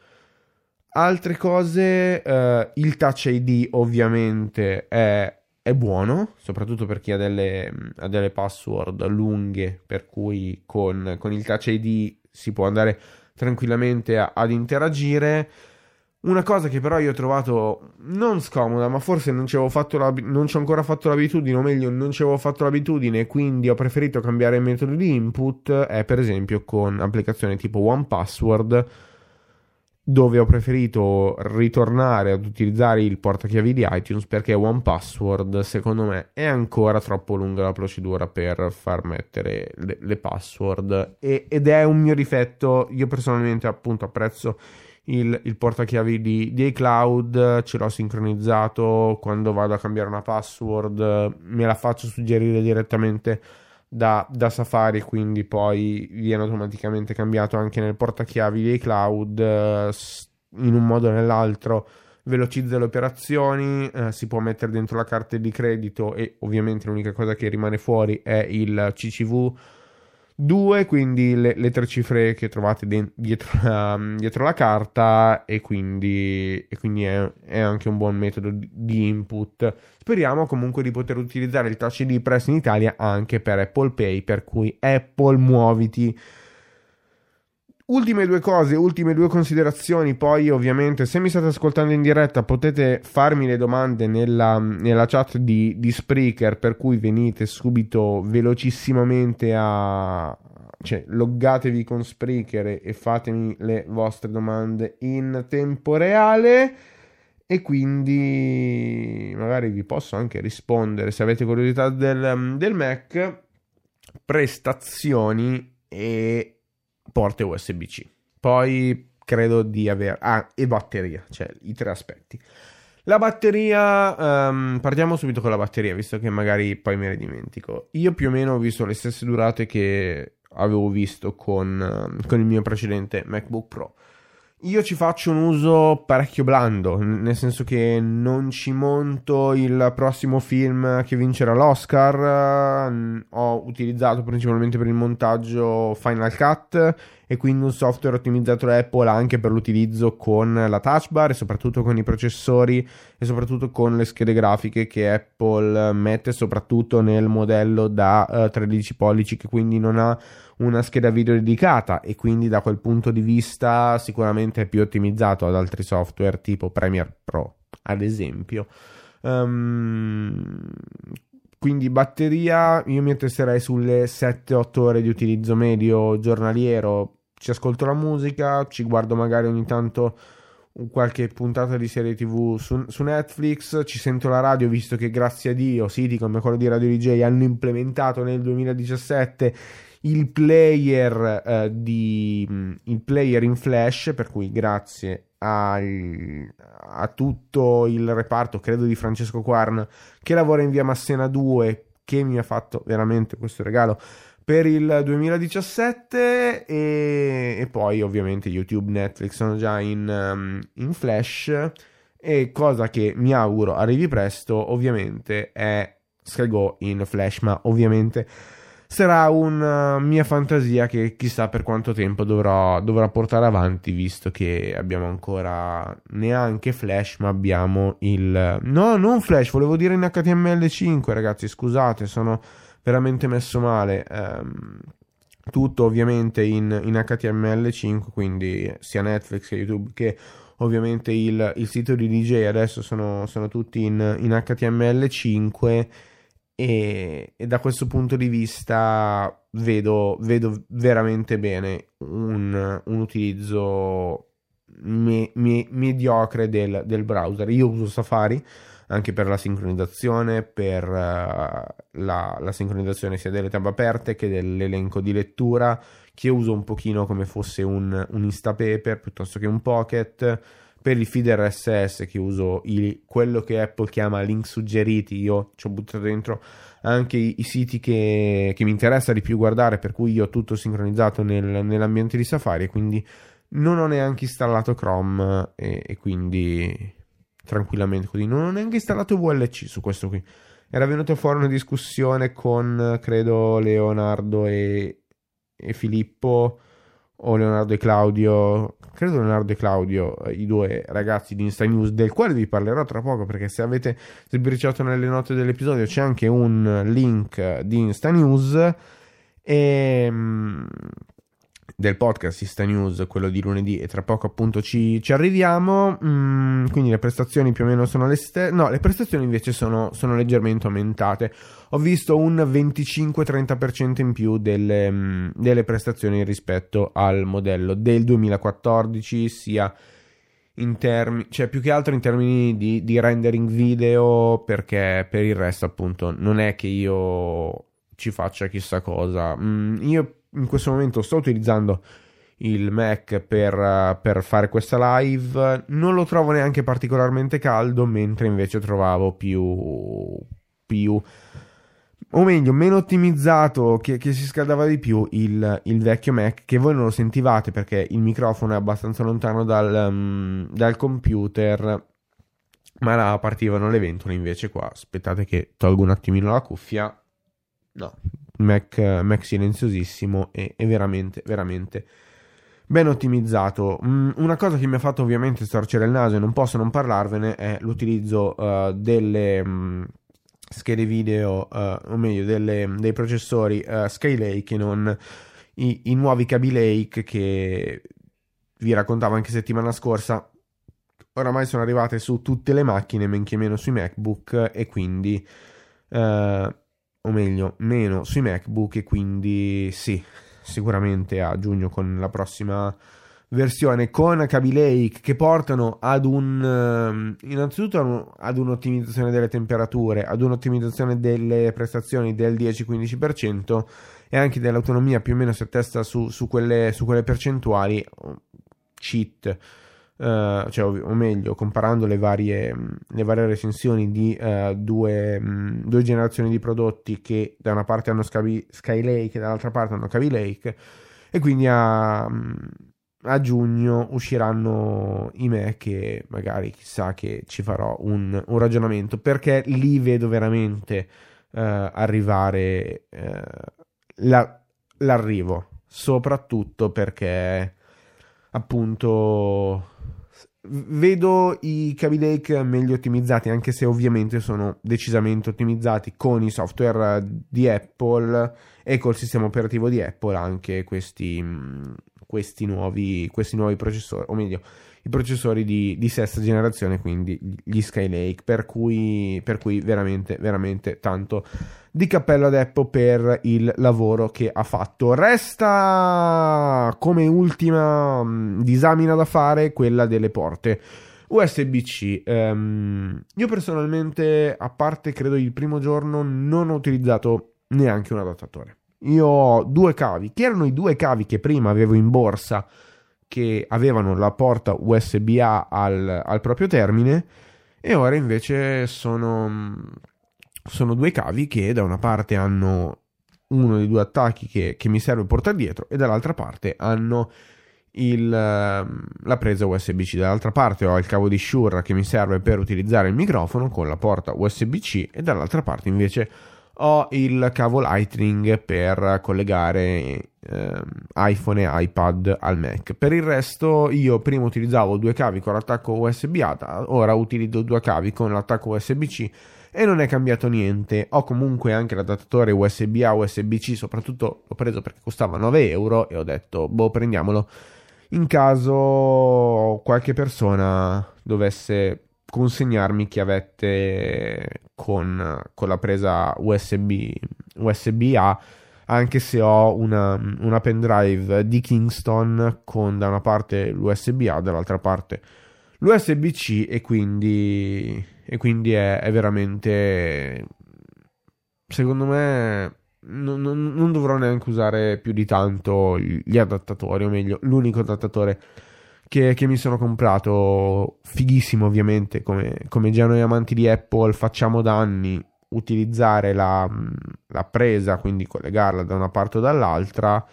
Altre cose, eh, il Touch ID ovviamente è, è, buono, soprattutto per chi ha delle, ha delle password lunghe, per cui con, con, il Touch ID si può andare tranquillamente a, ad interagire. Una cosa che però io ho trovato non scomoda, ma forse non ci, la, non ci ho ancora fatto l'abitudine, o meglio, non ci avevo fatto l'abitudine quindi ho preferito cambiare il metodo di input, è per esempio con applicazioni tipo OnePassword, dove ho preferito ritornare ad utilizzare il portachiavi di iTunes perché OnePassword, secondo me, è ancora troppo lunga la procedura per far mettere le, le password e, ed è un mio difetto. Io personalmente, appunto, apprezzo il, il portachiavi di, di iCloud, ce l'ho sincronizzato quando vado a cambiare una password, me la faccio suggerire direttamente da, da, Safari, quindi poi viene automaticamente cambiato anche nel portachiavi di iCloud in un modo o nell'altro. Velocizza le operazioni, eh, si può mettere dentro la carta di credito e ovviamente l'unica cosa che rimane fuori è il CCV 2, quindi le, le, tre cifre che trovate de- dietro, la, dietro, la, carta e quindi, e quindi è, è, anche un buon metodo di, input. Speriamo comunque di poter utilizzare il Touch ID Press in Italia anche per Apple Pay, per cui Apple muoviti Ultime due cose, ultime due considerazioni, poi ovviamente se mi state ascoltando in diretta potete farmi le domande nella, nella chat di, di, Spreaker per cui venite subito velocissimamente a... cioè loggatevi con Spreaker e fatemi le vostre domande in tempo reale. E quindi magari vi posso anche rispondere. Se avete curiosità del, del Mac prestazioni e porte USB-C. Poi credo di avere... Ah, e batteria, cioè i tre aspetti. La batteria, um, partiamo subito con la batteria, visto che magari poi me ne dimentico. Io più o meno ho visto le stesse durate che avevo visto con, con il mio precedente MacBook Pro. Io ci faccio un uso parecchio blando, nel senso che non ci monto il prossimo film che vincerà l'Oscar, ho utilizzato principalmente per il montaggio Final Cut e quindi un software ottimizzato da Apple anche per l'utilizzo con la touch bar e soprattutto con i processori e soprattutto con le schede grafiche che Apple mette soprattutto nel modello da uh, eh, 13 pollici che quindi non ha una scheda video dedicata e quindi da quel punto di vista sicuramente è più ottimizzato ad altri software tipo Premiere Pro ad esempio. Um, quindi batteria io mi attesterei sulle 7-8 ore di utilizzo medio giornaliero. Ci ascolto la musica ci guardo magari ogni tanto qualche puntata di serie tv su, su, Netflix, ci sento la radio visto che grazie a Dio siti come quello di Radio DJ hanno implementato nel 2017 il player, eh, di, mm, il player in flash, per cui grazie a, a, tutto il reparto, credo di Francesco Quarn, che lavora in via Massena 2, che mi ha fatto veramente questo regalo per il 2017 e, e poi ovviamente YouTube, Netflix sono già in, um, in flash e cosa che mi auguro arrivi presto ovviamente è Sky in flash ma ovviamente sarà una mia fantasia che chissà per quanto tempo dovrò, dovrò portare avanti visto che abbiamo ancora neanche Flash ma abbiamo il... No, non Flash, volevo dire in HTML5 ragazzi, scusate, sono veramente messo male. Um, tutto ovviamente in, in, HTML5, quindi sia Netflix che YouTube che ovviamente il, il sito di DJ adesso sono, sono tutti in, in HTML5 e, e, da questo punto di vista vedo, vedo veramente bene un, un utilizzo me, me, mediocre del, del, browser. Io uso Safari anche per la sincronizzazione, per uh, la, la, sincronizzazione sia delle tab aperte che dell'elenco di lettura, che uso un pochino come fosse un, un Instapaper piuttosto che un Pocket per il feed RSS che uso il, quello che Apple chiama link suggeriti, io ci ho buttato dentro anche i, i siti che, che, mi interessa di più guardare, per cui io ho tutto sincronizzato nel, nell'ambiente di Safari quindi non ho neanche installato Chrome e, e, quindi tranquillamente così. Non ho neanche installato VLC su questo qui. Era venuto fuori una discussione con, credo, Leonardo e, e Filippo o Leonardo e Claudio, credo Leonardo e Claudio, eh, i due ragazzi di Insta News, del quale vi parlerò tra poco perché se avete sbirciato nelle note dell'episodio c'è anche un link di Insta News. E ehm, del podcast Insta News, quello di lunedì, e tra poco appunto ci, ci arriviamo. Mm, quindi le prestazioni più o meno sono le stesse. No, le prestazioni invece sono, sono leggermente aumentate. Ho visto un 25-30% in più delle, mm, delle prestazioni rispetto al modello del 2014, sia in termini, cioè più che altro in termini di, di, rendering video, perché per il resto, appunto, non è che io ci faccia chissà cosa. Mm, io in questo momento sto utilizzando il Mac per, per, fare questa live. Non lo trovo neanche particolarmente caldo, mentre invece trovavo più. più o meglio, meno ottimizzato, che, che si scaldava di più il, il, vecchio Mac, che voi non lo sentivate perché il microfono è abbastanza lontano dal, um, dal computer. Ma là partivano le ventole invece qua. Aspettate che tolgo un attimino la cuffia. No, Mac, Mac silenziosissimo e, e, veramente, veramente ben ottimizzato. Mm, una cosa che mi ha fatto ovviamente storcere il naso e non posso non parlarvene è l'utilizzo uh, delle um, schede video, uh, o meglio, delle, dei processori uh, Skylake e non i, i nuovi Kaby Lake che vi raccontavo anche settimana scorsa. Oramai sono arrivate su tutte le macchine, men che meno sui MacBook, e quindi uh, o meglio, meno sui MacBook e quindi sì, sicuramente a giugno con la prossima versione. Con Kaby Lake che portano ad un ehm, innanzitutto ad un'ottimizzazione delle temperature, ad un'ottimizzazione delle prestazioni del 10-15% e anche dell'autonomia più o meno si attesta su, su, quelle, su quelle percentuali cheat Uh, cioè, o, meglio, comparando le varie, le varie recensioni di uh, due, um, due, generazioni di prodotti che da una parte hanno Sky, Skylake e dall'altra parte hanno Kaby Lake, e quindi a, a giugno usciranno i me che magari chissà che ci farò un, un ragionamento perché lì vedo veramente uh, arrivare la, l'arrivo soprattutto perché appunto vedo i Kaby Lake meglio ottimizzati, anche se ovviamente sono decisamente ottimizzati con i software di Apple e col sistema operativo di Apple anche questi, questi, nuovi, questi nuovi processori, o meglio, i processori di, di, sesta generazione, quindi gli Skylake, per cui, per cui veramente, veramente tanto di cappello ad Apple per il lavoro che ha fatto. Resta come ultima mh, disamina da fare quella delle porte. USB-C. Um, ehm, io personalmente, a parte credo il primo giorno, non ho utilizzato neanche un adattatore. Io ho due cavi, che erano i due cavi che prima avevo in borsa che avevano la porta USB-A al, al proprio termine e ora invece sono, sono, due cavi che da una parte hanno uno dei due attacchi che, che mi serve portare dietro e dall'altra parte hanno il, la presa USB-C. Dall'altra parte ho il cavo di Shure che mi serve per utilizzare il microfono con la porta USB-C e dall'altra parte invece ho il cavo Lightning per collegare eh, iPhone e iPad al Mac. Per il resto io prima utilizzavo due cavi con l'attacco USB-A, ora utilizzo due cavi con l'attacco USB-C e non è cambiato niente. Ho comunque anche l'adattatore USB-A USB-C, soprattutto l'ho preso perché costava 9 euro e ho detto boh prendiamolo in caso qualche persona dovesse consegnarmi chiavette con, con la presa USB, USB-A anche se ho una, una pendrive di Kingston con da una parte l'USB-A, dall'altra parte l'USB-C e quindi, e quindi è, è, veramente secondo me non, non, non, dovrò neanche usare più di tanto gli adattatori o meglio l'unico adattatore che, che mi sono comprato fighissimo ovviamente come, come già noi amanti di Apple facciamo da anni utilizzare la, la presa, quindi collegarla da una parte o dall'altra,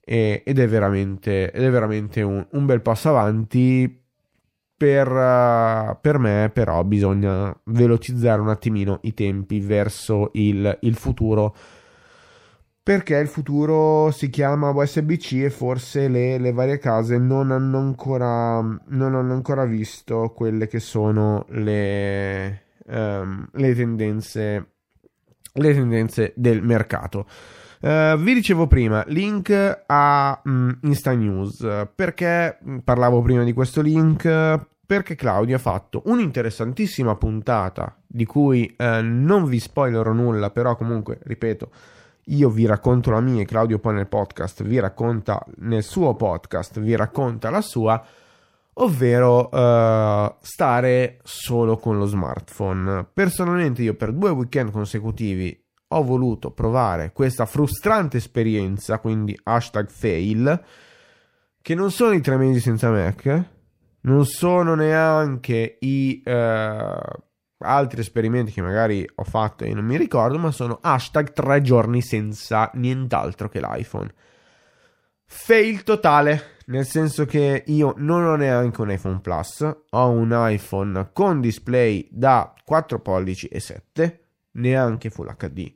e, ed è veramente, ed è veramente un, un bel passo avanti. Per, per, me, però, bisogna velocizzare un attimino i tempi verso il, il futuro. Perché il futuro si chiama USB-C e forse le, le varie case non hanno, ancora, non hanno ancora visto quelle che sono le, um, le, tendenze, le tendenze del mercato. Uh, vi dicevo prima, link a um, Insta News. Perché parlavo prima di questo link? Perché Claudio ha fatto un'interessantissima puntata di cui uh, non vi spoilerò nulla, però comunque, ripeto, io vi racconto la mia e Claudio poi nel podcast vi racconta nel suo podcast, vi racconta la sua ovvero uh, stare solo con lo smartphone. Personalmente io per due weekend consecutivi ho voluto provare questa frustrante esperienza, quindi hashtag fail, che non sono i tre mesi senza Mac, non sono neanche i uh, altri esperimenti che magari ho fatto e non mi ricordo, ma sono hashtag tre giorni senza nient'altro che l'iPhone. Fail totale nel senso che io non ho neanche un iPhone Plus, ho un iPhone con display da 4 pollici e 7, neanche Full HD.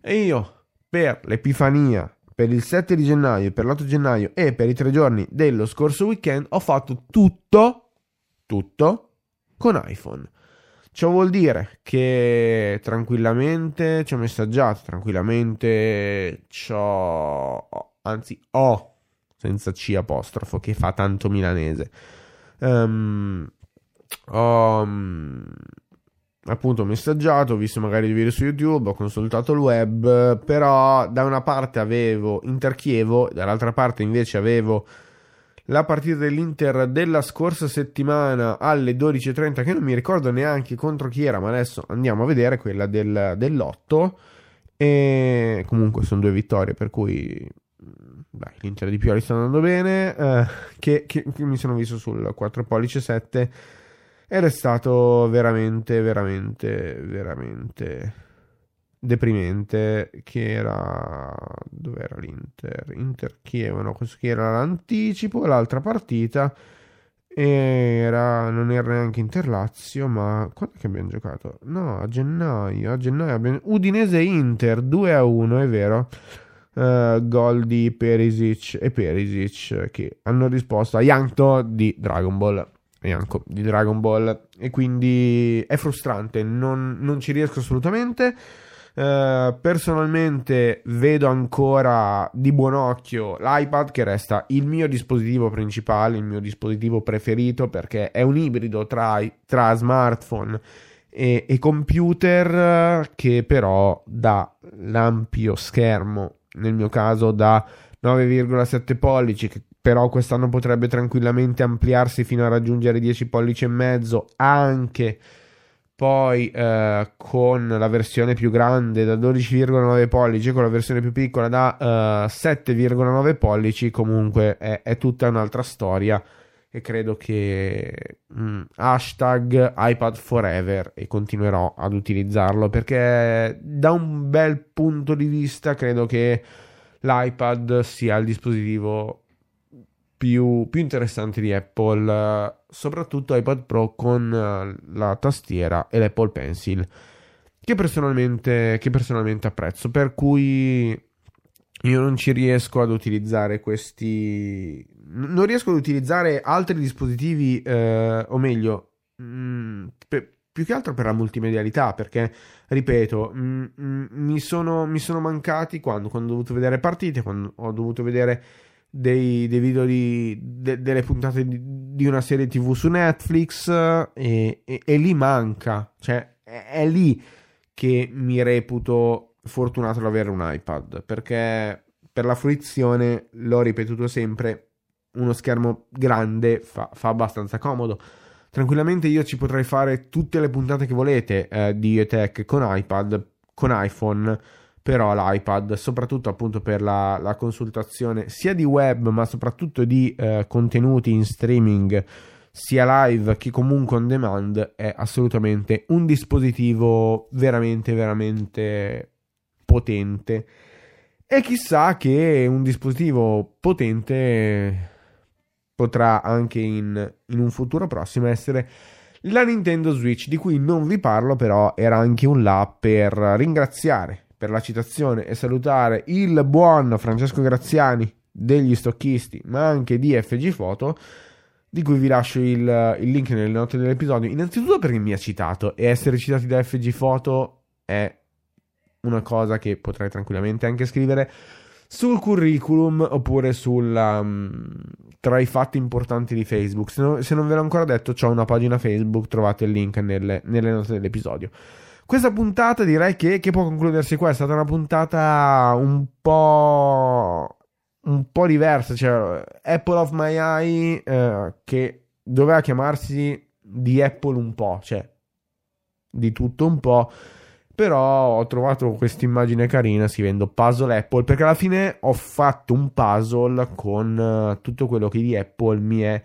E io per l'Epifania, per il 7 di gennaio, per l'8 gennaio e per i tre giorni dello scorso weekend ho fatto tutto, tutto con iPhone. Ciò vuol dire che tranquillamente ci ho messaggiato, tranquillamente ci ho, anzi ho senza C apostrofo, che fa tanto milanese. Um, ho um, appunto messaggiato, ho visto magari i video su YouTube, ho consultato il web, però da una parte avevo Inter-Chievo, dall'altra parte invece avevo la partita dell'Inter della scorsa settimana alle 12.30 che non mi ricordo neanche contro chi era ma adesso andiamo a vedere quella del, dell'8 e comunque sono due vittorie per cui dai, l'Inter di Pioli sta andando bene, eh, che, che, che, mi sono visto sul 4 pollice 7 ed è stato veramente, veramente, veramente deprimente che era dove era l'Inter Inter Chievo no questo che era l'anticipo l'altra partita era non era neanche Interlazio ma quando che abbiamo giocato no a gennaio a gennaio abbiamo Udinese Inter 2 a 1 è vero uh, gol di Perisic e Perisic che hanno risposto a Yankto di Dragon Ball. Yanko di Dragon Ball e quindi è frustrante, non, non ci riesco assolutamente. Uh, personalmente vedo ancora di buon occhio l'iPad che resta il mio dispositivo principale, il mio dispositivo preferito perché è un ibrido tra, tra smartphone e, e, computer che però dà l'ampio schermo, nel mio caso da 9,7 pollici che però quest'anno potrebbe tranquillamente ampliarsi fino a raggiungere 10 pollici e mezzo anche poi eh, con la versione più grande da 12,9 pollici, con la versione più piccola da eh, 7,9 pollici, comunque è, è, tutta un'altra storia e credo che mm, hashtag iPad forever e continuerò ad utilizzarlo perché da un bel punto di vista credo che l'iPad sia il dispositivo più, più interessante di Apple, soprattutto iPad Pro con eh, la tastiera e l'Apple Pencil, che personalmente, che personalmente apprezzo, per cui io non ci riesco ad utilizzare questi... Non riesco ad utilizzare altri dispositivi, eh, o meglio, mh, mm, per, più che altro per la multimedialità, perché, ripeto, mh, mm, mh, mm, mi, sono, mi, sono, mancati quando, quando, ho dovuto vedere partite, quando ho dovuto vedere dei, dei video di, de, delle puntate di, di, una serie tv su Netflix e, e, e lì manca, cioè è, è, lì che mi reputo fortunato ad avere un iPad perché per la fruizione, l'ho ripetuto sempre, uno schermo grande fa, fa abbastanza comodo. Tranquillamente io ci potrei fare tutte le puntate che volete eh, di ETech con iPad, con iPhone però l'iPad, soprattutto appunto per la, la consultazione sia di web ma soprattutto di eh, contenuti in streaming sia live che comunque on demand è assolutamente un dispositivo veramente veramente potente. E chissà che un dispositivo potente potrà anche in, in un futuro prossimo essere la Nintendo Switch di cui non vi parlo però era anche un là per ringraziare per la citazione e salutare il buon Francesco Graziani degli stocchisti, ma anche di FG Photo, di cui vi lascio il, il link nelle note dell'episodio. Innanzitutto perché mi ha citato e essere citati da FG Photo è una cosa che potrei tranquillamente anche scrivere sul curriculum oppure sul, um, tra i fatti importanti di Facebook. Se, no, se non ve l'ho ancora detto, ho una pagina Facebook, trovate il link nelle, nelle note dell'episodio. Questa puntata direi che, che, può concludersi qua. È stata una puntata un po'. un po' diversa. Cioè, Apple of My Eye, eh, che doveva chiamarsi di Apple un po', cioè di tutto un po'. Però ho trovato questa immagine carina scrivendo puzzle Apple. Perché alla fine ho fatto un puzzle con uh, tutto quello che di Apple mi è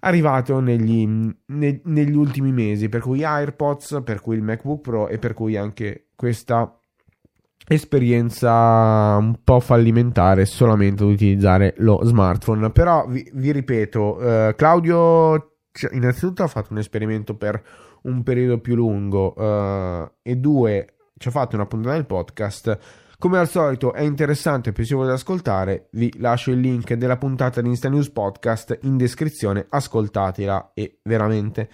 arrivato negli, ne, negli ultimi mesi, per cui AirPods, per cui il MacBook Pro e per cui anche questa esperienza un po' fallimentare solamente ad utilizzare lo smartphone. Però vi, vi ripeto, eh, Claudio innanzitutto ha fatto un esperimento per un periodo più lungo eh, e due ci ha fatto una puntata del podcast come al solito è interessante e piacevole da ascoltare, vi lascio il link della puntata di Insta News Podcast in descrizione, ascoltatela e veramente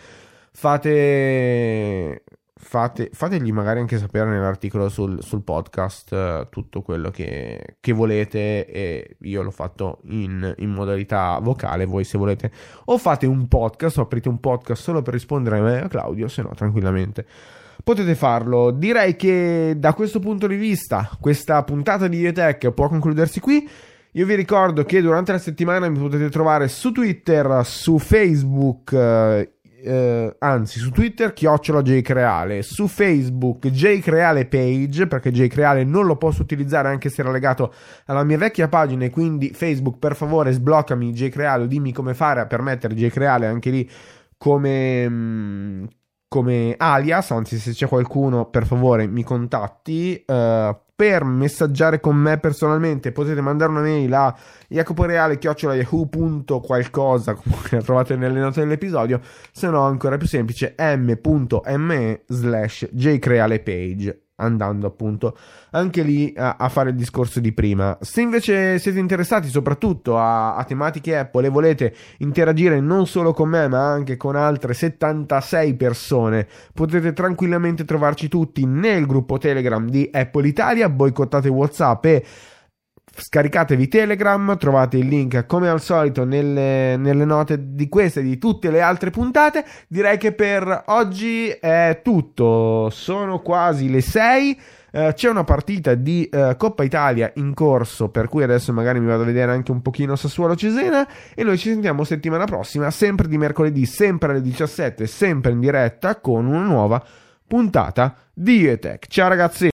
fate, fate fategli magari anche sapere nell'articolo sul, sul podcast uh, tutto quello che, che, volete. E io l'ho fatto in, in, modalità vocale, voi se volete o fate un podcast o aprite un podcast solo per rispondere a me a Claudio, se no tranquillamente potete farlo. Direi che da questo punto di vista questa puntata di Iotech può concludersi qui. Io vi ricordo che durante la settimana mi potete trovare su Twitter, su Facebook, eh, eh, anzi su Twitter chiocciola jcreale, su Facebook jcreale page perché jcreale non lo posso utilizzare anche se era legato alla mia vecchia pagina e quindi Facebook per favore sbloccami jcreale o dimmi come fare a permettere jcreale anche lì come, mm, come alias, anzi se c'è qualcuno per favore mi contatti. Uh, per messaggiare con me personalmente potete mandare una mail a jacoporeale.yahoo.qualcosa la trovate nelle note dell'episodio se no ancora più semplice m.me slash jcrealepage andando appunto anche lì a, a, fare il discorso di prima. Se invece siete interessati soprattutto a, a, tematiche Apple e volete interagire non solo con me ma anche con altre 76 persone, potete tranquillamente trovarci tutti nel gruppo Telegram di Apple Italia, boicottate WhatsApp e scaricatevi Telegram, trovate il link come al solito nelle, nelle, note di queste e di tutte le altre puntate. Direi che per oggi è tutto, sono quasi le 6. Uh, c'è una partita di uh, Coppa Italia in corso, per cui adesso magari mi vado a vedere anche un pochino Sassuolo Cesena e noi ci sentiamo settimana prossima, sempre di mercoledì, sempre alle 17, sempre in diretta con una nuova puntata di ETEC. Ciao ragazzi!